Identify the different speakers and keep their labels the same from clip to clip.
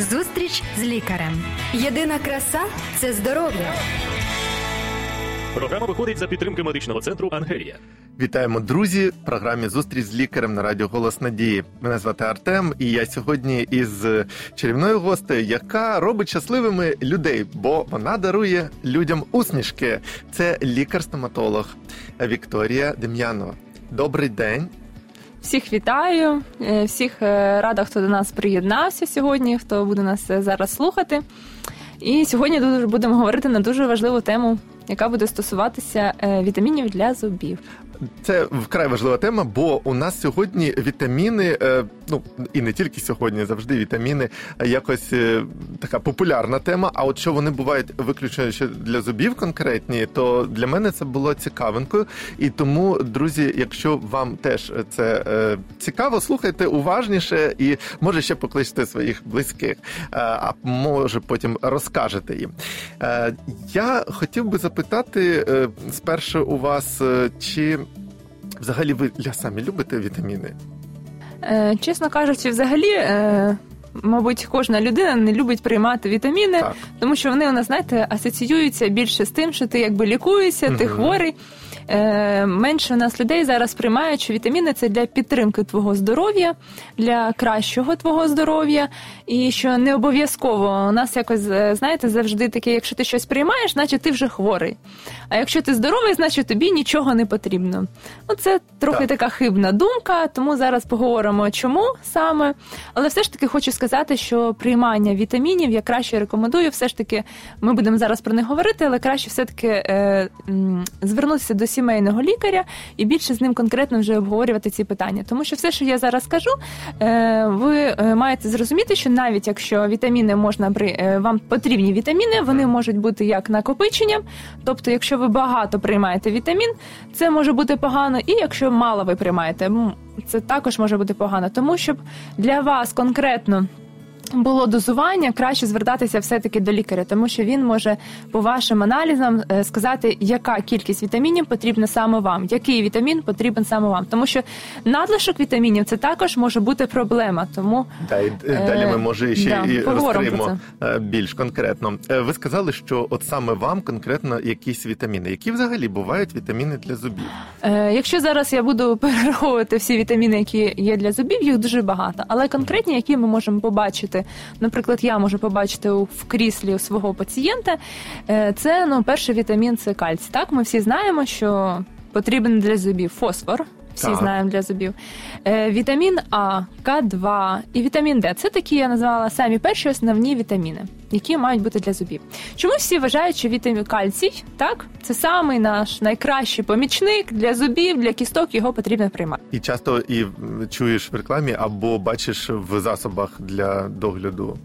Speaker 1: Зустріч з лікарем. Єдина краса це здоров'я.
Speaker 2: Програма виходить за підтримки медичного центру Ангелія.
Speaker 3: Вітаємо, друзі! В програмі Зустріч з лікарем на радіо Голос Надії. Мене звати Артем, і я сьогодні із чарівною гостею, яка робить щасливими людей, бо вона дарує людям усмішки. Це лікар-стоматолог Вікторія Дем'янова. Добрий день.
Speaker 4: Всіх вітаю, е, всіх е, рада, хто до нас приєднався сьогодні, хто буде нас е, зараз слухати. І сьогодні будемо говорити на дуже важливу тему, яка буде стосуватися вітамінів для зубів.
Speaker 3: Це вкрай важлива тема, бо у нас сьогодні вітаміни, е, ну і не тільки сьогодні, завжди вітаміни якось е, така популярна тема. А от що вони бувають виключно ще для зубів конкретні, то для мене це було цікавинкою. І тому, друзі, якщо вам теж це е, цікаво, слухайте уважніше і може ще покличте своїх близьких, а може потім розкажете їм. Я хотів би запитати спершу у вас, чи Взагалі, ви для самі любите вітаміни?
Speaker 4: Е, Чесно кажучи, взагалі. Е... Мабуть, кожна людина не любить приймати вітаміни, так. тому що вони у нас, знаєте, асоціюються більше з тим, що ти якби лікуєшся, угу. ти хворий. Е, менше у нас людей зараз приймають, що вітаміни це для підтримки твого здоров'я, для кращого твого здоров'я, і що не обов'язково у нас якось е, знаєте завжди таке, якщо ти щось приймаєш, значить ти вже хворий. А якщо ти здоровий, значить тобі нічого не потрібно. Ну це трохи так. така хибна думка, тому зараз поговоримо, чому саме. Але все ж таки хочу сказати, що приймання вітамінів я краще рекомендую. Все ж таки, ми будемо зараз про них говорити, але краще все таки е, звернутися до сімейного лікаря і більше з ним конкретно вже обговорювати ці питання. Тому що все, що я зараз скажу, е, ви е, маєте зрозуміти, що навіть якщо вітаміни можна е, вам потрібні вітаміни, вони можуть бути як накопиченням. Тобто, якщо ви багато приймаєте вітамін, це може бути погано, і якщо мало ви приймаєте, це також може бути погано, тому щоб для вас конкретно було дозування, краще звертатися все-таки до лікаря, тому що він може по вашим аналізам е, сказати, яка кількість вітамінів потрібна саме вам, який вітамін потрібен саме вам. Тому що надлишок вітамінів це також може бути проблема. Тому
Speaker 3: да, і е, далі ми може ще да, і розкриємо е, більш конкретно. Ви сказали, що от саме вам конкретно якісь вітаміни, які взагалі бувають вітаміни для зубів.
Speaker 4: Якщо зараз я буду перераховувати всі вітаміни, які є для зубів, їх дуже багато, але конкретні, які ми можемо побачити побачити. Наприклад, я можу побачити в кріслі свого пацієнта. Е, це ну, перший вітамін це кальцій. Так, ми всі знаємо, що потрібен для зубів фосфор всі так. знаємо для зубів. Е, Вітамін А, К2 і вітамін Д це такі я назвала самі перші основні вітаміни, які мають бути для зубів. Чому всі вважають, що вітамін кальцій, так, це самий наш найкращий помічник для зубів, для кісток, його потрібно приймати.
Speaker 3: І часто і чуєш в рекламі або бачиш в засобах для догляду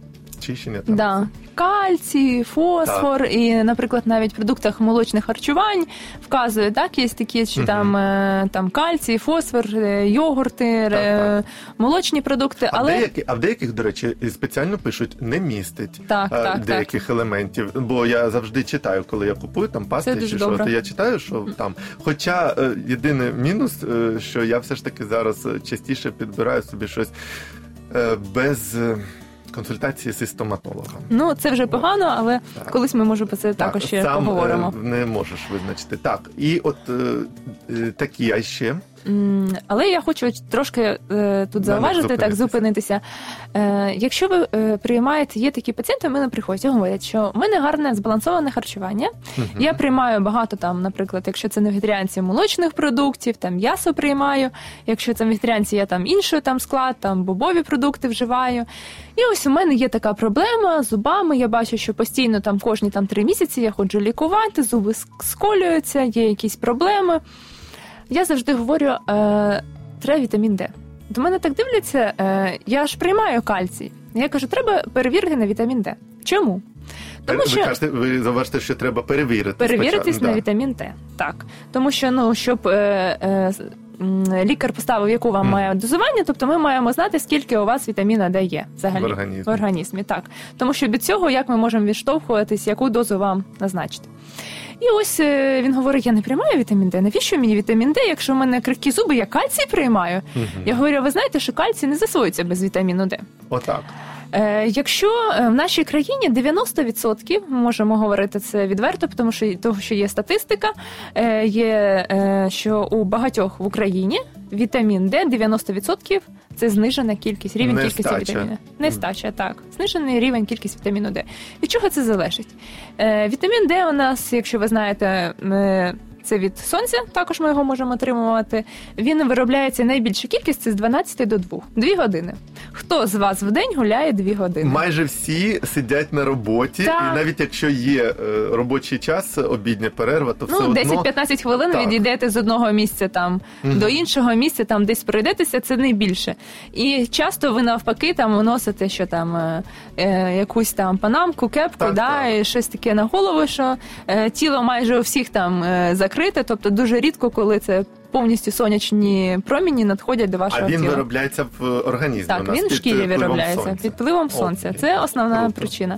Speaker 3: очищення. Там.
Speaker 4: Да. Кальцій, фосфор, так. і, наприклад, навіть в продуктах молочних харчувань вказує, так, є такі, що угу. там е, там кальцій, фосфор, е, йогурти, так, е, так. молочні продукти.
Speaker 3: А,
Speaker 4: але...
Speaker 3: деякі, а в деяких, до речі, спеціально пишуть, не містить
Speaker 4: так, так,
Speaker 3: деяких елементів. Бо я завжди читаю, коли я купую там пасти чи що, то я читаю, що там. Хоча єдиний мінус, що я все ж таки зараз частіше підбираю собі щось без консультації зі стоматологом.
Speaker 4: Ну це вже погано, але так. колись ми може про це так, також ще
Speaker 3: сам
Speaker 4: поговоримо.
Speaker 3: Е, не можеш визначити так. І от е, е такі, а ще.
Speaker 4: Але я хочу трошки е, тут зауважити, так зупинитися. Е, Якщо ви е, приймаєте, є такі пацієнти, мене приходять і говорять, що в мене гарне збалансоване харчування. Я приймаю багато там, наприклад, якщо це не вегетаріанці молочних продуктів, там м'ясо приймаю. Якщо це вегетаріанці, я там інший там склад, там бобові продукти вживаю. І ось у мене є така проблема з зубами. Я бачу, що постійно там кожні там три місяці я ходжу лікувати, зуби сколюються, є якісь проблеми. Я завжди говорю, е, треба вітамін Д. До мене так дивляться, е, я ж приймаю кальцій. Я кажу, треба перевірити на вітамін Д. Чому?
Speaker 3: Тому ви, що ви кажете, ви зауважте, що треба перевірити.
Speaker 4: Перевіритись на вітамін Д. Так. Тому що ну, щоб е, е, лікар поставив, яку вам mm. має дозування, тобто ми маємо знати, скільки у вас вітаміна Д є взагалі
Speaker 3: в організмі.
Speaker 4: в організмі. Так. Тому що від цього як ми можемо відштовхуватись, яку дозу вам назначити. І ось е, він говорить: я не приймаю вітамін Д. Навіщо мені вітамін Д? Якщо в мене крихкі зуби, я кальцій приймаю. Угу. Я говорю, ви знаєте, що кальцій не засвоюється без вітаміну Д.
Speaker 3: Отак.
Speaker 4: Е, Якщо в нашій країні 90%, ми можемо говорити це відверто, тому що того, що є статистика, е, є е, що у багатьох в Україні вітамін Д 90% це знижена кількість, рівень
Speaker 3: Нестача.
Speaker 4: кількості вітаміну. Нестача, так. Знижений рівень кількість вітаміну Д. Від чого це залежить? Е, Вітамін Д у нас, якщо ви знаєте, е, це від сонця, також ми його можемо отримувати. Він виробляється найбільша кількість це з 12 до 2. 2 години. Хто з вас в день гуляє дві години?
Speaker 3: Майже всі сидять на роботі,
Speaker 4: Так.
Speaker 3: і навіть якщо є е, робочий час, обідня перерва, то все
Speaker 4: Ну,
Speaker 3: одно
Speaker 4: 10-15 хвилин
Speaker 3: Так.
Speaker 4: відійдете з одного місця там до іншого місця, там десь пройдетеся, це не більше. І часто ви навпаки там носите що там е, е, якусь там панамку, кепку,
Speaker 3: Так,
Speaker 4: да,
Speaker 3: так.
Speaker 4: і щось таке на голову, що е, тіло майже у всіх там е, закрите, тобто дуже рідко, коли це повністю сонячні проміні надходять до вашого
Speaker 3: а він
Speaker 4: тіла.
Speaker 3: виробляється в організмі. у нас
Speaker 4: він в шкірі виробляється
Speaker 3: сонця.
Speaker 4: під впливом сонця. Це основна
Speaker 3: Круто.
Speaker 4: причина.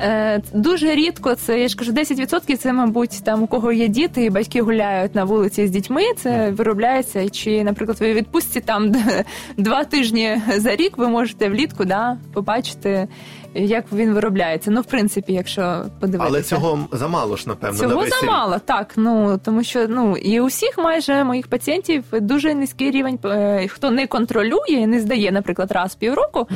Speaker 4: Е, дуже рідко це, я ж кажу, 10% це, мабуть, там у кого є діти, і батьки гуляють на вулиці з дітьми. Це виробляється. Чи, наприклад, ви відпустці там два тижні за рік ви можете влітку да, побачити, як він виробляється. Ну, в принципі, якщо подивитися.
Speaker 3: Але цього замало ж, напевно, на
Speaker 4: Цього
Speaker 3: рік.
Speaker 4: замало, так. Ну тому що ну і у всіх майже моїх пацієнтів дуже низький рівень. е, Хто не контролює, не здає, наприклад, раз в півроку.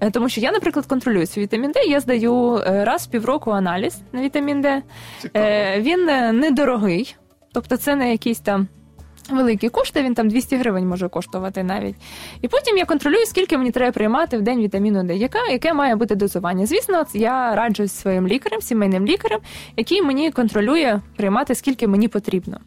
Speaker 4: Е, Тому що я, наприклад, контролюю свій вітамін Д. Я здаю е, раз в півроку аналіз на вітамін Д.
Speaker 3: Цікаво.
Speaker 4: Він недорогий, тобто це не якісь там. Великі кошти, він там 200 гривень може коштувати навіть. І потім я контролюю, скільки мені треба приймати в день вітаміну Д, яка, яке має бути дозування. Звісно, я раджусь своїм лікарем, сімейним лікарем, який мені контролює приймати, скільки мені потрібно.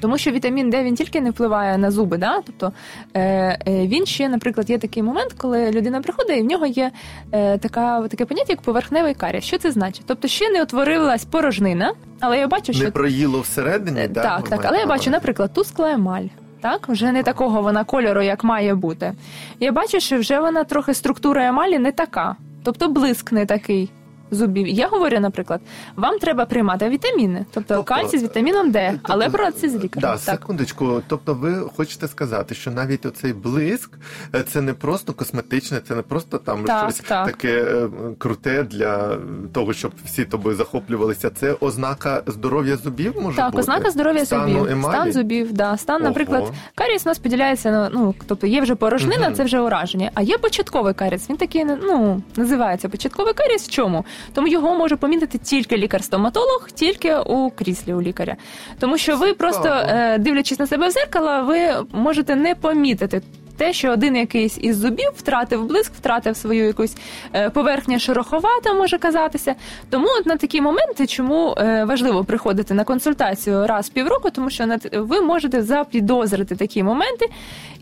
Speaker 4: Тому що вітамін Д він тільки не впливає на зуби, да? тобто е, е, він ще, наприклад, є такий момент, коли людина приходить, і в нього є е, така, таке поняття, як поверхневий каріс. Що це значить? Тобто ще не утворилась порожнина, але я бачу, що
Speaker 3: Не проїло всередині, да,
Speaker 4: так, так. Але я бачу, наприклад, тускла емаль. Так, вже не такого вона кольору, як має бути. Я бачу, що вже вона трохи структура емалі не така, тобто блиск не такий зубів. Я говорю, наприклад, вам треба приймати вітаміни, тобто,
Speaker 3: Тобто,
Speaker 4: кальцій з вітаміном Д,
Speaker 3: Тобто,
Speaker 4: але про це з лікарем.
Speaker 3: Да,
Speaker 4: так.
Speaker 3: секундочку. Тобто, ви хочете сказати, що навіть оцей блиск е, це не просто косметичне, це не просто там
Speaker 4: Так,
Speaker 3: щось
Speaker 4: так.
Speaker 3: таке е, круте для того, щоб всі тобою захоплювалися. Це ознака здоров'я зубів може
Speaker 4: Так,
Speaker 3: бути?
Speaker 4: ознака здоров'я зубів,
Speaker 3: емалі?
Speaker 4: стан зубів, да, стан,
Speaker 3: Ого.
Speaker 4: наприклад, каріс у нас поділяється на ну, тобто є вже порожнина,
Speaker 3: Мгм.
Speaker 4: це вже ураження. А є початковий каріс. Він такий ну називається початковий каріс. В чому? Тому його може помітити тільки лікар-стоматолог, тільки у кріслі у лікаря. Тому що ви просто е, дивлячись на себе в зеркало, ви можете не помітити. Те, що один якийсь із зубів втратив блиск, втратив свою якусь е, поверхня шероховата, може казатися. Тому от на такі моменти, чому е, важливо приходити на консультацію раз в півроку, тому що ви можете запідозрити такі моменти,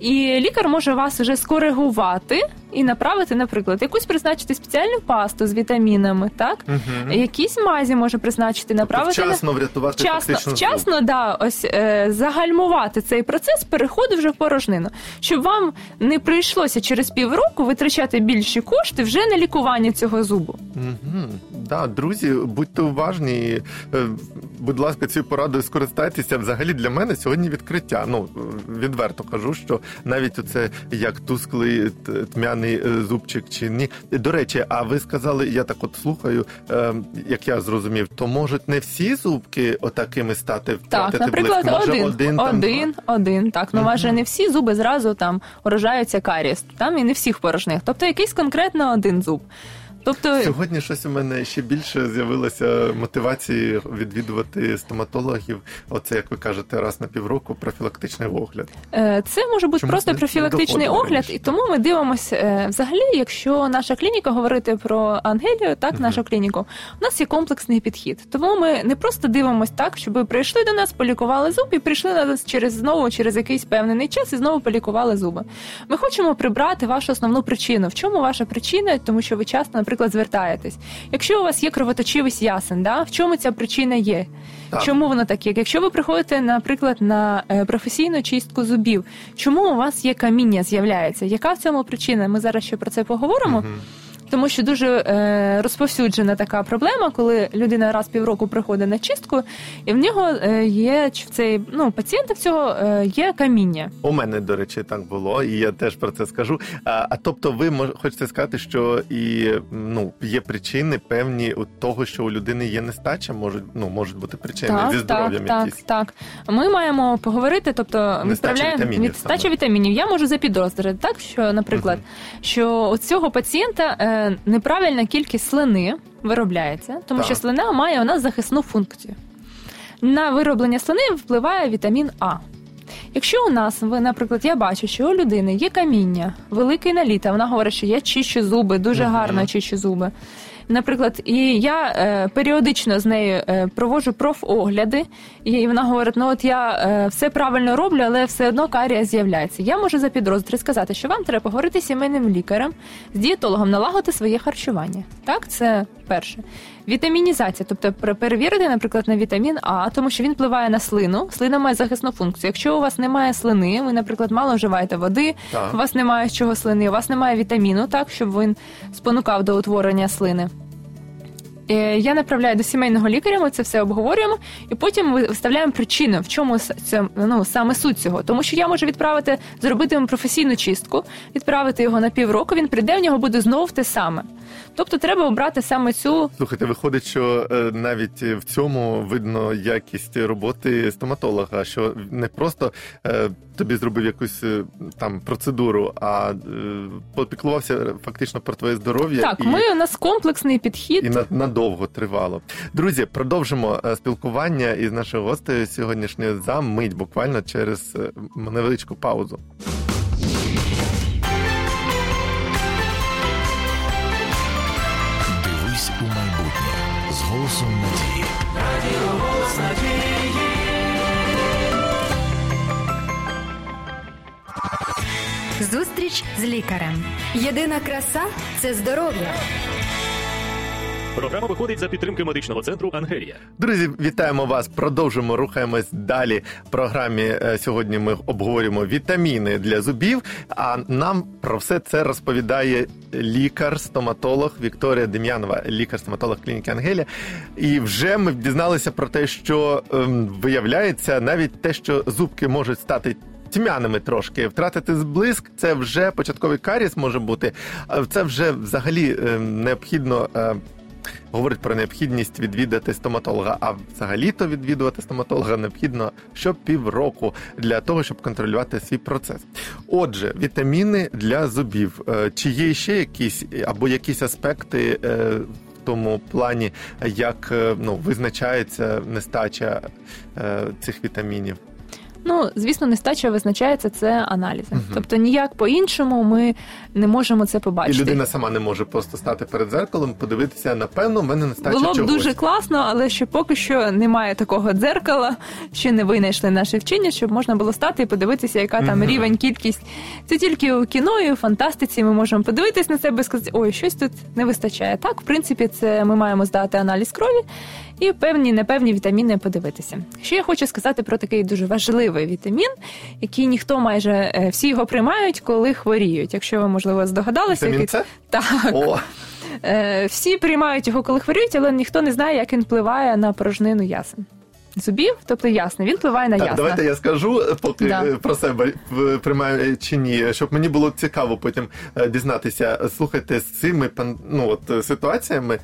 Speaker 4: і лікар може вас вже скоригувати і направити, наприклад, якусь призначити спеціальну пасту з вітамінами, так
Speaker 3: Мгм.
Speaker 4: якісь мазі може призначити, направити на-
Speaker 3: Вчасно врятувати
Speaker 4: вчасно,
Speaker 3: фактично
Speaker 4: вчасно да, ось е, загальмувати цей процес переходу вже в порожнину, щоб вам не прийшлося через півроку витрачати більші кошти вже на лікування цього зубу.
Speaker 3: Угу. Да, друзі, будьте уважні. е, Будь ласка, цією порадою скористайтеся. Взагалі для мене сьогодні відкриття. Ну відверто кажу, що навіть оце як тусклий т- тьмяний е, зубчик чи ні. До речі, а ви сказали, я так от слухаю, е, як я зрозумів, то можуть не всі зубки отакими стати
Speaker 4: Так, наприклад,
Speaker 3: блиск? Може,
Speaker 4: один,
Speaker 3: один, там,
Speaker 4: один, один, так. Ну, майже не всі зуби зразу там уражаються каріс. Там і не всіх порожних. Тобто якийсь конкретно один зуб. Тобто
Speaker 3: Сьогодні щось у мене ще більше з'явилося мотивації відвідувати стоматологів. Оце, як ви кажете, раз на півроку профілактичний огляд.
Speaker 4: Е, Це може бути
Speaker 3: Чомусь
Speaker 4: просто профілактичний огляд,
Speaker 3: раніше.
Speaker 4: і тому ми дивимося е, взагалі, якщо наша клініка говорити про Ангелію, так нашу клініку, у нас є комплексний підхід. Тому ми не просто дивимося так, щоб прийшли до нас, полікували зуб і прийшли до нас через знову через якийсь певний час і знову полікували зуби. Ми хочемо прибрати вашу основну причину. В чому ваша причина? Тому що ви часто, наприклад, звертаєтесь. Якщо у вас є кровоточивість ясен, да, в чому ця причина є?
Speaker 3: Так.
Speaker 4: Чому воно таке? Якщо ви приходите, наприклад, на е, професійну чистку зубів, чому у вас є каміння з'являється? Яка в цьому причина? Ми зараз ще про це поговоримо.
Speaker 3: Мгм.
Speaker 4: Тому що дуже е, розповсюджена така проблема, коли людина раз півроку приходить на чистку, і в нього е, є в цей ну пацієнта в цього е, є каміння.
Speaker 3: У мене, до речі, так було, і я теж про це скажу. А, а тобто, ви мож, хочете сказати, що і ну є причини певні у того, що у людини є нестача, можуть ну можуть бути причини
Speaker 4: так,
Speaker 3: зі здоров'ям
Speaker 4: так,
Speaker 3: якісь.
Speaker 4: Так, так. Ми маємо поговорити, тобто відправляємо
Speaker 3: вітамінів
Speaker 4: нестача вітамінів. Я можу запідозрити, так що, наприклад, uh-huh. що у цього пацієнта неправильна кількість слини виробляється, тому
Speaker 3: так.
Speaker 4: що слина має у нас захисну функцію. На вироблення слини впливає вітамін А. Якщо у нас, ви, наприклад, я бачу, що у людини є каміння, великий наліт, а вона говорить, що я чищу зуби, дуже гарно чищу зуби. Наприклад, і я е, періодично з нею е, проводжу профогляди, і вона говорить: ну от я е, все правильно роблю, але все одно карія з'являється. Я можу за підрозділ сказати, що вам треба поговорити з сімейним лікарем, з дієтологом, налагодити своє харчування. Так, це перше. Вітамінізація, тобто перевірити, наприклад, на вітамін А, тому що він впливає на слину. Слина має захисну функцію. Якщо у вас немає слини, ви, наприклад, мало вживаєте води,
Speaker 3: так.
Speaker 4: у вас немає з чого слини, у вас немає вітаміну, так щоб він спонукав до утворення слини. Я направляю до сімейного лікаря, ми це все обговорюємо, і потім ми виставляємо причину, в чому це ну саме суть цього. Тому що я можу відправити, зробити йому професійну чистку, відправити його на півроку. Він прийде, в нього буде знову те саме. Тобто, треба обрати саме цю.
Speaker 3: Слухайте, виходить, що е, навіть в цьому видно якість роботи стоматолога, що не просто е, тобі зробив якусь е, там процедуру, а е, попіклувався фактично про твоє здоров'я.
Speaker 4: Так,
Speaker 3: і,
Speaker 4: ми у нас комплексний підхід
Speaker 3: і на, надовго тривало. Друзі, продовжимо е, спілкування із нашою гостею сьогоднішньою за мить, буквально через е, невеличку паузу.
Speaker 5: Дивись у майбутнє з голосом надії.
Speaker 6: Радіо голос надії.
Speaker 1: Зустріч з лікарем. Єдина краса це здоров'я.
Speaker 2: Програма виходить за підтримки медичного центру Ангелія.
Speaker 3: Друзі, вітаємо вас. Продовжимо рухаємось далі. В програмі е, сьогодні ми обговорюємо вітаміни для зубів. А нам про все це розповідає лікар-стоматолог Вікторія Дем'янова, лікар-стоматолог клініки Ангелія. І вже ми дізналися про те, що ем, виявляється навіть те, що зубки можуть стати. Тьмяними трошки втратити зблиск, це вже початковий каріс може бути. Це вже взагалі необхідно говорить про необхідність відвідати стоматолога. А взагалі-то відвідувати стоматолога необхідно щопівроку для того, щоб контролювати свій процес. Отже, вітаміни для зубів. Чи є ще якісь або якісь аспекти? В тому плані, як ну визначається нестача е, цих вітамінів.
Speaker 4: Ну, звісно, нестача визначається це аналізи. Угу. Тобто ніяк по-іншому ми не можемо це побачити.
Speaker 3: І людина сама не може просто стати перед зеркалом, подивитися, напевно, в мене нестача
Speaker 4: Було б
Speaker 3: чогось.
Speaker 4: дуже класно, але ще поки що немає такого дзеркала, ще не винайшли наші вчені, щоб можна було стати і подивитися, яка там угу. рівень, кількість. Це тільки у кіно і у фантастиці ми можемо подивитись на себе і сказати, ой, щось тут не вистачає. Так, в принципі, це ми маємо здати аналіз крові і певні непевні вітаміни подивитися. Що я хочу сказати про такий дуже важливий вітамін, який ніхто майже всі його приймають, коли хворіють. Якщо ви можливо здогадалися,
Speaker 3: Вітамін
Speaker 4: який...
Speaker 3: С?
Speaker 4: так.
Speaker 3: О.
Speaker 4: всі приймають його, коли хворіють, але ніхто не знає, як він впливає на порожнину ясен. Зубів, тобто ясно, він впливає на
Speaker 3: так,
Speaker 4: ясно.
Speaker 3: Давайте я скажу, поки
Speaker 4: да.
Speaker 3: про себе приймаю чи ні, щоб мені було цікаво потім дізнатися. Слухайте, з цими ну, от, ситуаціями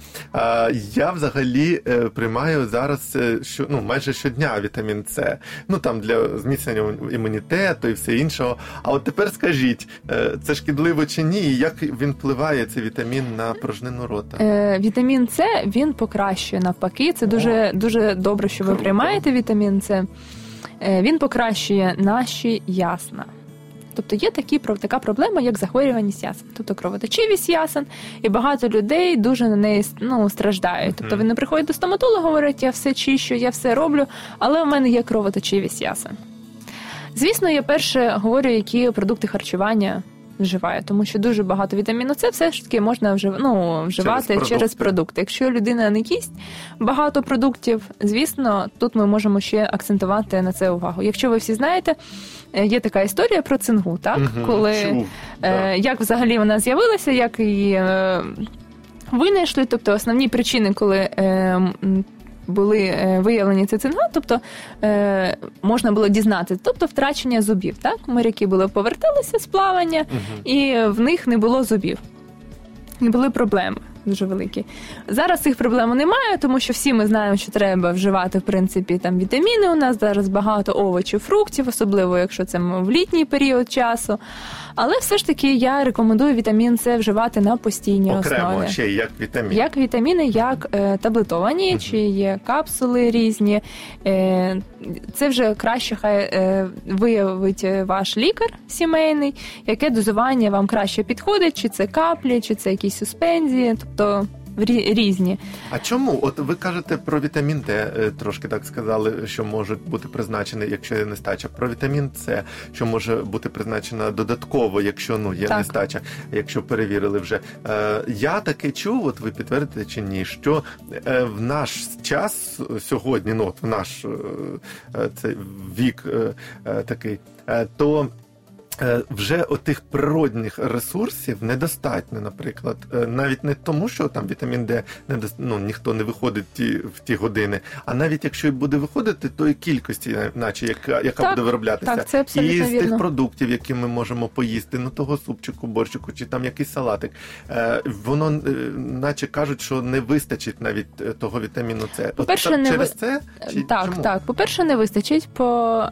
Speaker 3: я взагалі е, приймаю зараз що ну майже щодня вітамін С. Ну там для зміцнення імунітету і все іншого. А от тепер скажіть, е, це шкідливо чи ні? І як він впливає цей вітамін на порожнину рота?
Speaker 4: Е, Вітамін С він покращує навпаки. Це дуже дуже добре, що ви приймаєте. Маєте вітамін С, він покращує наші ясна. Тобто є такі, така проблема, як захворюваність ясен, тобто кровоточивість ясен, і багато людей дуже на неї ну, страждають. Тобто вони приходять до стоматолога, говорять, я все чищу, я все роблю, але в мене є кровоточивість ясен. Звісно, я перше говорю, які продукти харчування вживає, тому що дуже багато вітаміну С все ж таки можна вжив... ну, вживати
Speaker 3: Через
Speaker 4: через продукти. Якщо людина не їсть багато продуктів, звісно, тут ми можемо ще акцентувати на це увагу. Якщо ви всі знаєте, е, є така історія про цингу, так
Speaker 3: Мгм,
Speaker 4: коли
Speaker 3: чув,
Speaker 4: е, як взагалі вона з'явилася, як її е, винайшли, тобто основні причини, коли. Е, були е, виявлені ці цинга, тобто е, можна було дізнати, тобто втрачення зубів. Так, моряки були поверталися з плавання, і в них не було зубів. не були проблеми дуже великі. Зараз цих проблем немає, тому що всі ми знаємо, що треба вживати в принципі там вітаміни. У нас зараз багато овочів, фруктів, особливо якщо це в літній період часу. Але все ж таки я рекомендую вітамін С вживати на постійній
Speaker 3: Окремо
Speaker 4: основі.
Speaker 3: ще як вітамін.
Speaker 4: Як вітаміни, як е, таблетовані, чи є капсули різні. Е, це вже краще хай е, виявить е, ваш лікар сімейний, яке дозування вам краще підходить, чи це каплі, чи це якісь суспензії, тобто рі- різні.
Speaker 3: А чому? От ви кажете про вітамін Д, е, трошки так сказали, що може бути призначений, якщо є нестача. Про вітамін С, що може бути призначена додатково, якщо ну є
Speaker 4: Так.
Speaker 3: нестача, якщо перевірили вже. Е, я таке чув, от ви підтвердите чи ні, що е, в наш час сьогодні, ну от в наш е, цей вік е, е, такий, е, то. Е, Вже отих природних ресурсів недостатньо, наприклад, Е, навіть не тому, що там вітамін Д не ну, ніхто не виходить ті, в ті години, а навіть якщо і буде виходити, то і кількості, наче яка, яка
Speaker 4: Так,
Speaker 3: буде вироблятися,
Speaker 4: так, це абсолютно
Speaker 3: і з тих
Speaker 4: вірно.
Speaker 3: продуктів, які ми можемо поїсти, ну того супчику, борщику, чи там якийсь салатик, е, воно е, наче кажуть, що не вистачить навіть е, того вітаміну С.
Speaker 4: По-перше,
Speaker 3: та-
Speaker 4: не
Speaker 3: через
Speaker 4: ви-
Speaker 3: це чи
Speaker 4: так,
Speaker 3: чому?
Speaker 4: так. По-перше, не вистачить. По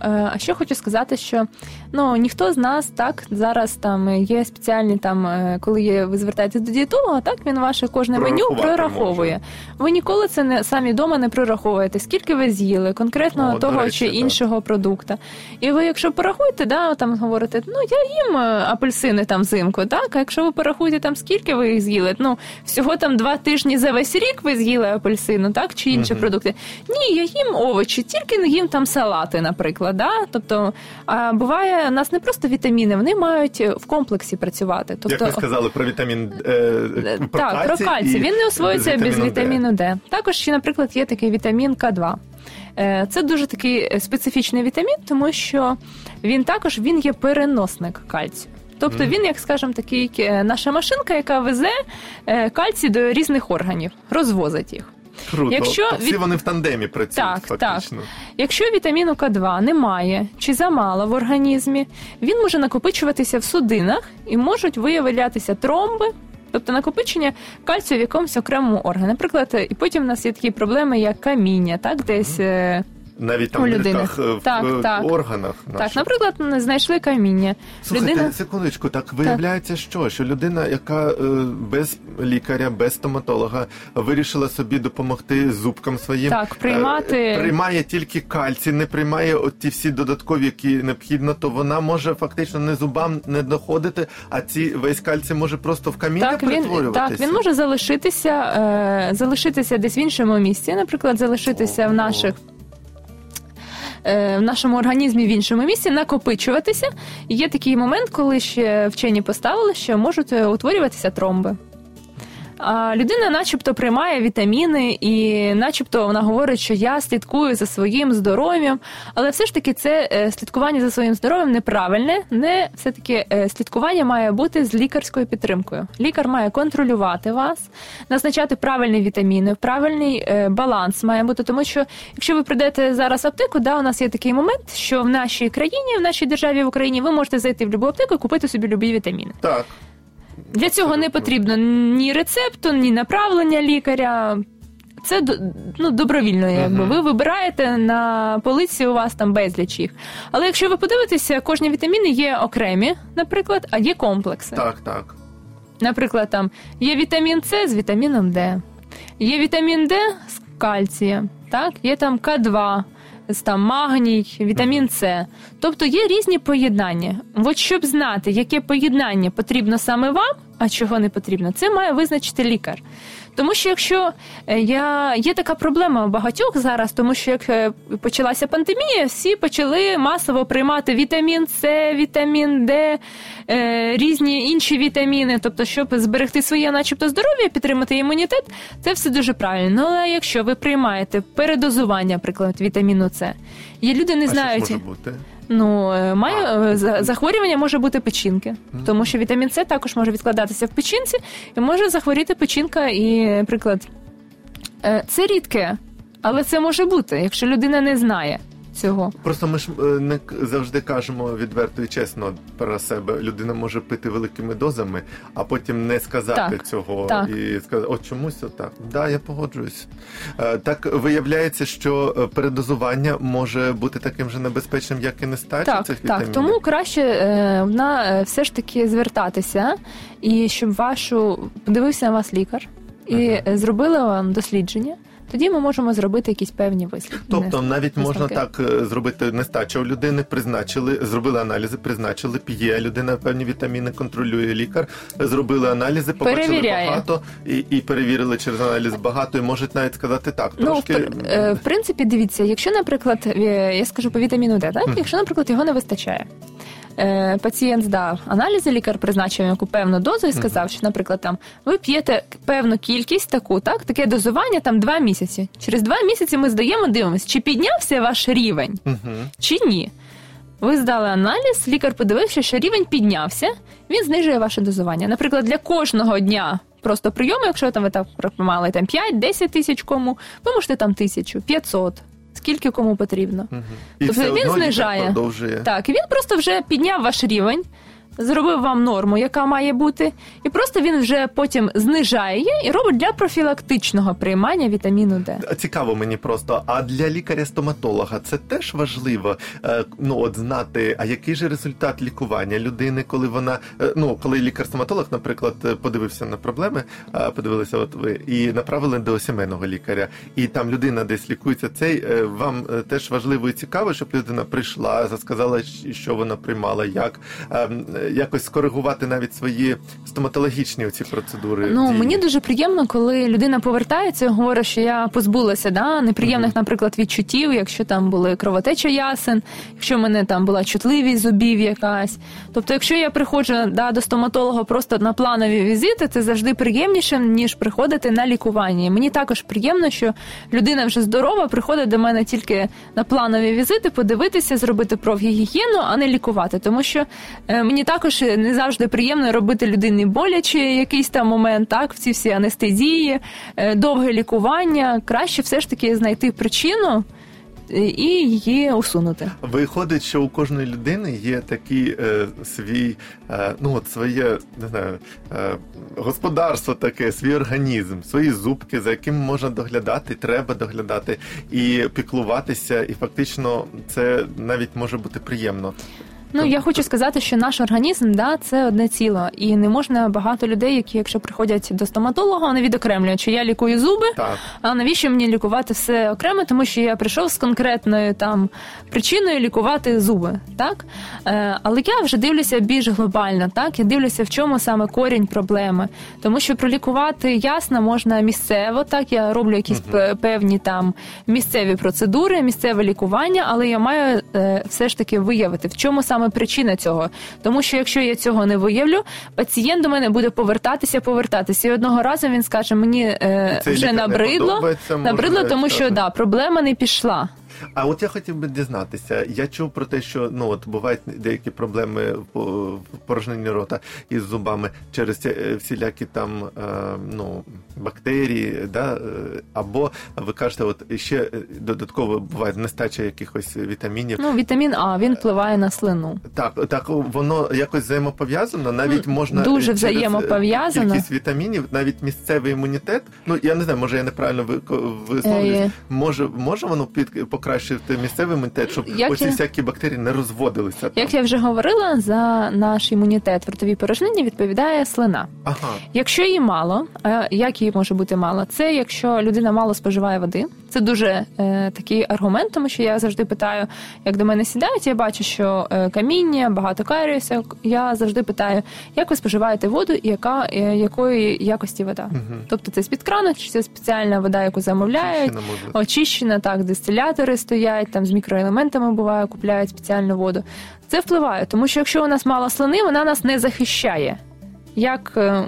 Speaker 4: е, а що хочу сказати, що ну ніхто з нас так зараз там є спеціальні там, е, коли є, ви звертаєтесь до дієтолога, так він ваше кожне меню прораховує. Ви ніколи це не самі вдома не прораховуєте, скільки ви з'їли конкретно
Speaker 3: О,
Speaker 4: того
Speaker 3: речі,
Speaker 4: чи
Speaker 3: так.
Speaker 4: іншого продукта. І ви, якщо порахуєте, да, там говорите, ну я їм е, апельсини там взимку, так. А якщо ви порахуєте там скільки ви їх з'їли, ну всього там два тижні за весь рік ви з'їли апельсину, так чи інші
Speaker 3: Мгм.
Speaker 4: продукти. Ні, я їм овочі, тільки не їм там салати, наприклад. Да? Тобто, а буває, у нас не просто вітаміни, вони мають в комплексі працювати. Тобто,
Speaker 3: Як ви сказали про вітамін е,
Speaker 4: Е,
Speaker 3: про
Speaker 4: так,
Speaker 3: кальцій
Speaker 4: про кальцій. Він не освоюється без
Speaker 3: вітаміну Д.
Speaker 4: вітаміну Д. Також ще, наприклад, є такий вітамін К2. Е, Це дуже такий е, специфічний вітамін, тому що він також він є переносник кальцію. Тобто він, як скажемо, такий е, наша машинка, яка везе е, кальцій до різних органів, розвозить їх.
Speaker 3: Круто.
Speaker 4: Якщо
Speaker 3: То всі
Speaker 4: від-
Speaker 3: вони в тандемі працюють
Speaker 4: Так,
Speaker 3: фактично.
Speaker 4: Якщо вітаміну К2 немає чи замало в організмі, він може накопичуватися в судинах і можуть виявлятися тромби. Тобто накопичення кальцію в якомусь окремому органі. Наприклад, і потім в нас є такі проблеми, як каміння, так, десь
Speaker 3: Навіть там
Speaker 4: У
Speaker 3: в дірках, е, в
Speaker 4: Так,
Speaker 3: е,
Speaker 4: так.
Speaker 3: органах.
Speaker 4: так,
Speaker 3: наших.
Speaker 4: наприклад, знайшли каміння.
Speaker 3: Слухайте,
Speaker 4: Людина
Speaker 3: секундочку, так виявляється, що? Що людина, яка е, без лікаря, без стоматолога вирішила собі допомогти зубкам своїм,
Speaker 4: Так, приймати-
Speaker 3: приймає тільки кальцій, не приймає от ті всі додаткові, які необхідно, то вона може фактично не зубам не доходити, а ці весь кальцій може просто в каміння
Speaker 4: так, він, так, він може залишитися, залишитися десь в іншому місці, наприклад, залишитися в наших. Е, В нашому організмі в іншому місці накопичуватися. І є такий момент, коли ще вчені поставили, що можуть е, утворюватися тромби. Людина, начебто, приймає вітаміни, і начебто вона говорить, що я слідкую за своїм здоров'ям, але все ж таки це е, слідкування за своїм здоров'ям неправильне. Не все таки е, слідкування має бути з лікарською підтримкою. Лікар має контролювати вас, назначати правильні вітаміни, правильний е, баланс має бути. Тому що якщо ви прийдете зараз в аптеку, да, у нас є такий момент, що в нашій країні, в нашій державі в Україні, ви можете зайти в будь-яку аптеку і купити собі любі вітаміни.
Speaker 3: Так.
Speaker 4: Для цього не потрібно ні рецепту, ні направлення лікаря. Це ну, добровільно, якби
Speaker 3: Мгм.
Speaker 4: ви вибираєте на полиці, у вас там безліч їх. Але якщо ви подивитеся, кожні вітаміни є окремі, наприклад, а є комплекси.
Speaker 3: Так, так.
Speaker 4: Наприклад, там є вітамін С з вітаміном Д, є вітамін Д з кальцієм, так? є там К2, з там магній, вітамін С. Тобто є різні поєднання. От щоб знати, яке поєднання потрібно саме вам, а чого не потрібно. Це має визначити лікар. Тому що якщо е, я є така проблема у багатьох зараз, тому що як е, почалася пандемія, всі почали масово приймати вітамін С, вітамін Д, е, різні інші вітаміни. Тобто, щоб зберегти своє, начебто, здоров'я, підтримати імунітет, це все дуже правильно. Але якщо ви приймаєте передозування, наприклад, вітаміну С, є люди не
Speaker 3: А що ж може бути?
Speaker 4: Ну, е, має е, захворювання може бути печінки, тому що вітамін С також може відкладатися в печінці, і може захворіти печінка і, наприклад, е, це рідке, але це може бути, якщо людина не знає цього.
Speaker 3: Просто ми ж е, не завжди кажемо відверто і чесно про себе. Людина може пити великими дозами, а потім не сказати
Speaker 4: Так,
Speaker 3: цього
Speaker 4: так.
Speaker 3: і сказати, от чомусь отак. Да, я погоджуюсь. Е, Так виявляється, що е, передозування може бути таким же небезпечним, як і нестача
Speaker 4: Так,
Speaker 3: цих
Speaker 4: так. Тому краще на все ж таки звертатися, і щоб вашу подивився на вас лікар і е, зробили вам дослідження. Тоді ми можемо зробити якісь певні вислідки.
Speaker 3: Тобто навіть можна так е, зробити нестача у людини, призначили, зробили аналізи, призначили, п'є людина певні вітаміни, контролює лікар, зробили аналізи, побачили
Speaker 4: Перевіряє.
Speaker 3: багато і, і перевірили через аналіз багато, і можуть навіть сказати так.
Speaker 4: Ну, в,
Speaker 3: Трошки
Speaker 4: пр- е, в принципі, дивіться, якщо, наприклад, е, я скажу по вітаміну Д, так? Якщо, наприклад, його не вистачає. Е, Пацієнт здав аналізи, лікар призначив яку певну дозу і сказав, що, наприклад, там ви п'єте певну кількість таку, так, таке дозування там два місяці. Через два місяці ми здаємо, дивимося, чи піднявся ваш рівень, чи ні. Ви здали аналіз, лікар подивився, що рівень піднявся, він знижує ваше дозування. Наприклад, для кожного дня просто прийому, якщо там ви так приймали там 5-10 тисяч кому, ви можете там тисячу, 500, скільки кому потрібно.
Speaker 3: і
Speaker 4: тобто
Speaker 3: все
Speaker 4: він
Speaker 3: одно
Speaker 4: знижає.
Speaker 3: продовжує.
Speaker 4: Так, і він просто вже підняв ваш рівень, зробив вам норму, яка має бути, і просто він вже потім знижає її і робить для профілактичного приймання вітаміну Д.
Speaker 3: Цікаво мені просто. А для лікаря-стоматолога це теж важливо. е, Ну от знати, а який же результат лікування людини, коли вона е, ну коли лікар-стоматолог, наприклад, е, подивився на проблеми, подивилися, от ви і направили до сімейного лікаря, і там людина десь лікується. Цей вам теж важливо і цікаво, щоб людина прийшла, сказала, що вона приймала, як ем, якось скоригувати навіть свої стоматологічні оці процедури.
Speaker 4: Ну
Speaker 3: дії.
Speaker 4: мені дуже приємно, коли людина повертається і говорить, що я позбулася да, неприємних, наприклад, відчуттів, якщо там були кровотеча ясен, якщо в мене там була чутливість зубів якась. Тобто, якщо я приходжу да, до стоматолога просто на планові візити, це завжди приємніше, ніж приходити на лікування. Мені також приємно, що людина вже здорова, приходить до мене тільки на планові візити, подивитися, зробити профгігієну, а не лікувати. Тому що е, мені також не завжди приємно робити людині боляче якийсь там момент, так, в ці всі анестезії, е, довге лікування. Краще все ж таки знайти причину е, і її усунути.
Speaker 3: Виходить, що у кожної людини є такий е, свій, е, ну от своє не знаю, е, господарство таке, свій організм, свої зубки, за яким можна доглядати, треба доглядати і піклуватися, і фактично це навіть може бути приємно.
Speaker 4: Ну я хочу сказати, що наш організм да це одне ціло, і не можна багато людей, які, якщо приходять до стоматолога, вони відокремлюють, що я лікую зуби.
Speaker 3: Так.
Speaker 4: А навіщо мені лікувати все окремо? Тому що я прийшов з конкретною там причиною лікувати зуби, так е, але я вже дивлюся більш глобально, так я дивлюся, в чому саме корінь проблеми, тому що пролікувати ясно можна місцево. Так я роблю якісь п- певні там місцеві процедури, місцеве лікування, але я маю е, все ж таки виявити, в чому саме причина цього. Тому що якщо я цього не виявлю, пацієнт до мене буде повертатися, повертатися. І одного разу він скаже: мені е, вже набридло, набридло, тому що да, проблема не пішла.
Speaker 3: А от я хотів би дізнатися. Я чув про те, що ну от бувають деякі проблеми в по- в рота із зубами через е, всілякі там е, ну бактерії, да е, або ви кажете, от ще додатково буває нестача якихось вітамінів.
Speaker 4: Ну, вітамін А він впливає на слину.
Speaker 3: Так, так воно якось взаємопов'язано. Навіть можна
Speaker 4: дуже
Speaker 3: через,
Speaker 4: взаємопов'язано.
Speaker 3: Кількість вітамінів, навіть місцевий імунітет. Ну я не знаю, може я неправильно ви- висловлююсь. Може, може воно під покращити місцевий імунітет, щоб
Speaker 4: Як
Speaker 3: оці
Speaker 4: я-
Speaker 3: всякі бактерії не розводилися. там.
Speaker 4: Як я вже говорила, за наш імунітет в ротовій порожнині відповідає слина.
Speaker 3: Ага.
Speaker 4: Якщо її мало, а як її може бути мало? Це якщо людина мало споживає води. Це дуже е, такий аргумент, тому що я завжди питаю, як до мене сідають, я бачу, що е, каміння, багато каріуса. Я завжди питаю, як ви споживаєте воду і яка е, якої якості вода? Тобто це з-під крану, чи це спеціальна вода, яку замовляють,
Speaker 3: Очищена,
Speaker 4: очищена, так, дистилятори стоять, там з мікроелементами буває, купляють спеціальну воду. Це впливає, тому що якщо у нас мало слини, вона нас не захищає. Як е,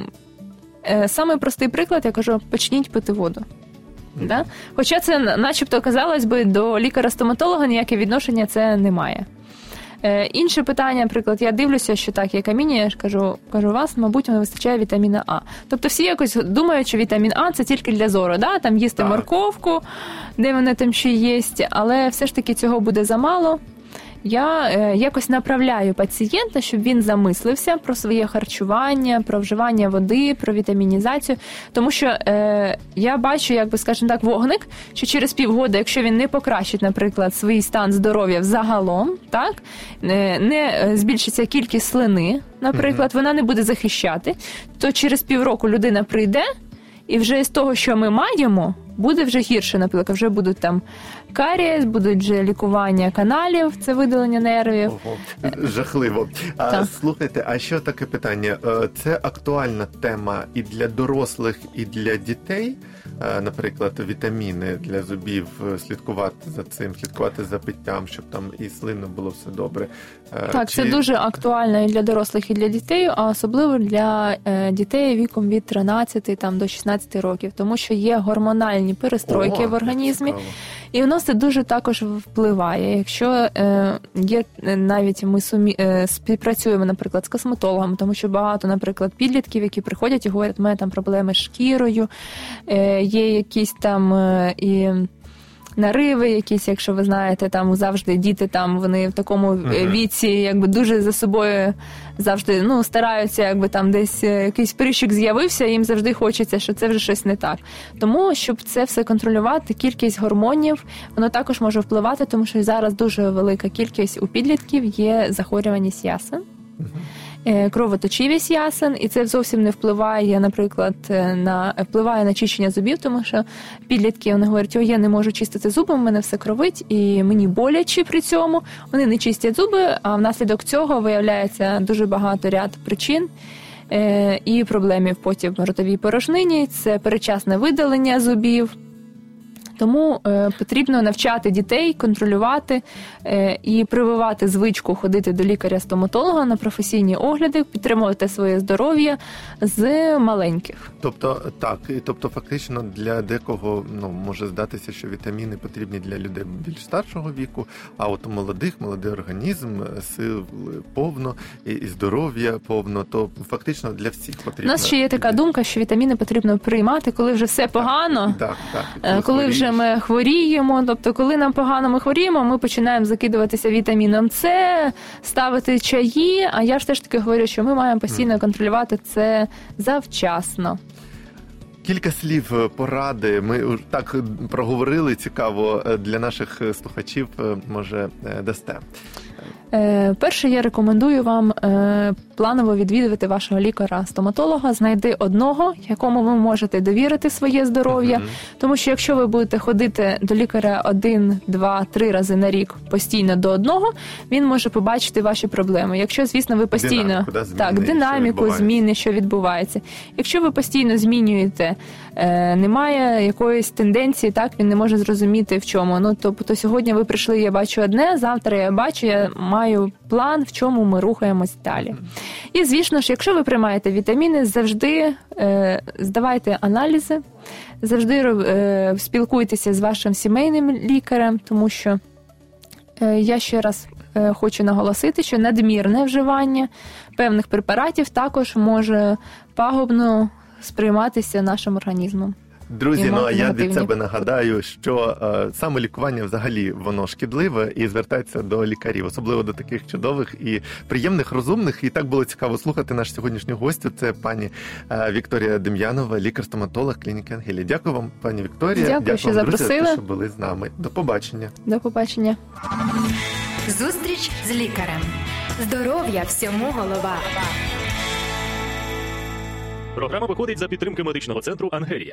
Speaker 4: е, самий простий приклад, я кажу, почніть пити воду. Да? Хоча це, начебто, казалось би, до лікаря-стоматолога ніяке відношення це не має. Е, інше питання, наприклад, я дивлюся, що так, є каміння, я ж кажу, кажу, вас, мабуть, не вистачає вітаміна А. Тобто всі якось думають, що вітамін А це тільки для зору, да? там їсти
Speaker 3: Так.
Speaker 4: морковку, де вони там ще є, але все ж таки цього буде замало. Я е, якось направляю пацієнта, щоб він замислився про своє харчування, про вживання води, про вітамінізацію. Тому що е, я бачу, як би скажімо так, вогник, що через півгода, якщо він не покращить, наприклад, свій стан здоров'я взагалом, так е, не е, збільшиться кількість слини, наприклад, вона не буде захищати, то через півроку людина прийде. І вже з того, що ми маємо, буде вже гірше, наприклад, вже будуть там карієс, будуть вже лікування каналів, це видалення нервів.
Speaker 3: Ого, жахливо. А,
Speaker 4: Так.
Speaker 3: слухайте, а ще таке питання? Е, Це актуальна тема і для дорослих, і для дітей. Е, Наприклад, вітаміни для зубів, е, слідкувати за цим, слідкувати за питтям, щоб там і слинно було все добре.
Speaker 4: Так, це дуже актуально і для дорослих, і для дітей, а особливо для дітей віком від 13 там, до 16 років, тому що є гормональні перестройки
Speaker 3: О,
Speaker 4: в організмі. І воно це дуже також впливає. Якщо е, є е, навіть ми сумі е, співпрацюємо, наприклад, з косметологами, тому що багато, наприклад, підлітків, які приходять і говорять, у мене там проблеми з шкірою, е, є якісь там е, і. Нариви, якісь, якщо ви знаєте, там завжди діти там вони в такому
Speaker 3: Мгм.
Speaker 4: віці, якби дуже за собою завжди ну стараються, якби там десь е, якийсь прищик з'явився, їм завжди хочеться, що це вже щось не так. Тому щоб це все контролювати, кількість гормонів воно також може впливати, тому що зараз дуже велика кількість у підлітків є захворюваність ясен. е, Кровоточивість ясен, і це зовсім не впливає, наприклад, е, на впливає на чищення зубів, тому що підлітки вони говорять, о, я не можу чистити зуби, в мене все кровить, і мені боляче при цьому. Вони не чистять зуби, а внаслідок цього виявляється дуже багато ряд причин. е, І проблемів потім в ротовій порожнині, це перечасне видалення зубів. Тому е, потрібно навчати дітей контролювати е, і прививати звичку ходити до лікаря-стоматолога на професійні огляди, підтримувати своє здоров'я з маленьких.
Speaker 3: Тобто, так, і тобто, фактично для декого ну може здатися, що вітаміни потрібні для людей більш старшого віку, а от у молодих, молодий організм, сил повно і, і здоров'я повно, то фактично для всіх
Speaker 4: У
Speaker 3: потрібно.
Speaker 4: нас ще є така думка, що вітаміни потрібно приймати, коли вже все погано.
Speaker 3: Так, так.
Speaker 4: Е, Коли вже ми хворіємо, тобто, коли нам погано ми хворіємо, ми починаємо закидуватися вітаміном С, ставити чаї. А я ж теж таки говорю, що ми маємо постійно контролювати це завчасно.
Speaker 3: Кілька слів е, поради. Ми так проговорили цікаво е, для наших е, слухачів. Може дасте.
Speaker 4: Е, перше, я рекомендую вам е, планово відвідувати вашого лікаря-стоматолога. Знайди одного, якому ви можете довірити своє здоров'я.
Speaker 3: Мгм.
Speaker 4: Тому що якщо ви будете ходити до лікаря один, два, три рази на рік постійно до одного, він може побачити ваші проблеми. Якщо, звісно, ви постійно
Speaker 3: Динаміку, да, зміни,
Speaker 4: так, динаміку,
Speaker 3: відбувається.
Speaker 4: зміни, що відбувається. Якщо ви постійно змінюєте, е, немає якоїсь тенденції, так він не може зрозуміти в чому. Ну тобто сьогодні ви прийшли, я бачу одне, завтра я бачу, я маю план, в чому ми рухаємось далі. І звісно ж, якщо ви приймаєте вітаміни, завжди е, здавайте аналізи, завжди е, спілкуйтеся з вашим сімейним лікарем, тому що е, я ще раз. е, Хочу наголосити, що надмірне вживання певних препаратів також може пагубно сприйматися нашим організмом.
Speaker 3: Друзі, ну а я від себе нагадаю, що е, самолікування взагалі воно шкідливе і звертайтеся до лікарів, особливо до таких чудових і приємних, розумних. І так було цікаво слухати наш сьогоднішню гостю. Це пані е, Вікторія Дем'янова, лікар-стоматолог клініки Ангелія. Дякую вам, пані Вікторія.
Speaker 4: Дякую, що
Speaker 3: вам, друзі,
Speaker 4: запросили.
Speaker 3: що були з нами. До побачення.
Speaker 4: До побачення.
Speaker 1: Зустріч з лікарем. Здоров'я всьому голова.
Speaker 2: Програма виходить за підтримки медичного центру Ангелія.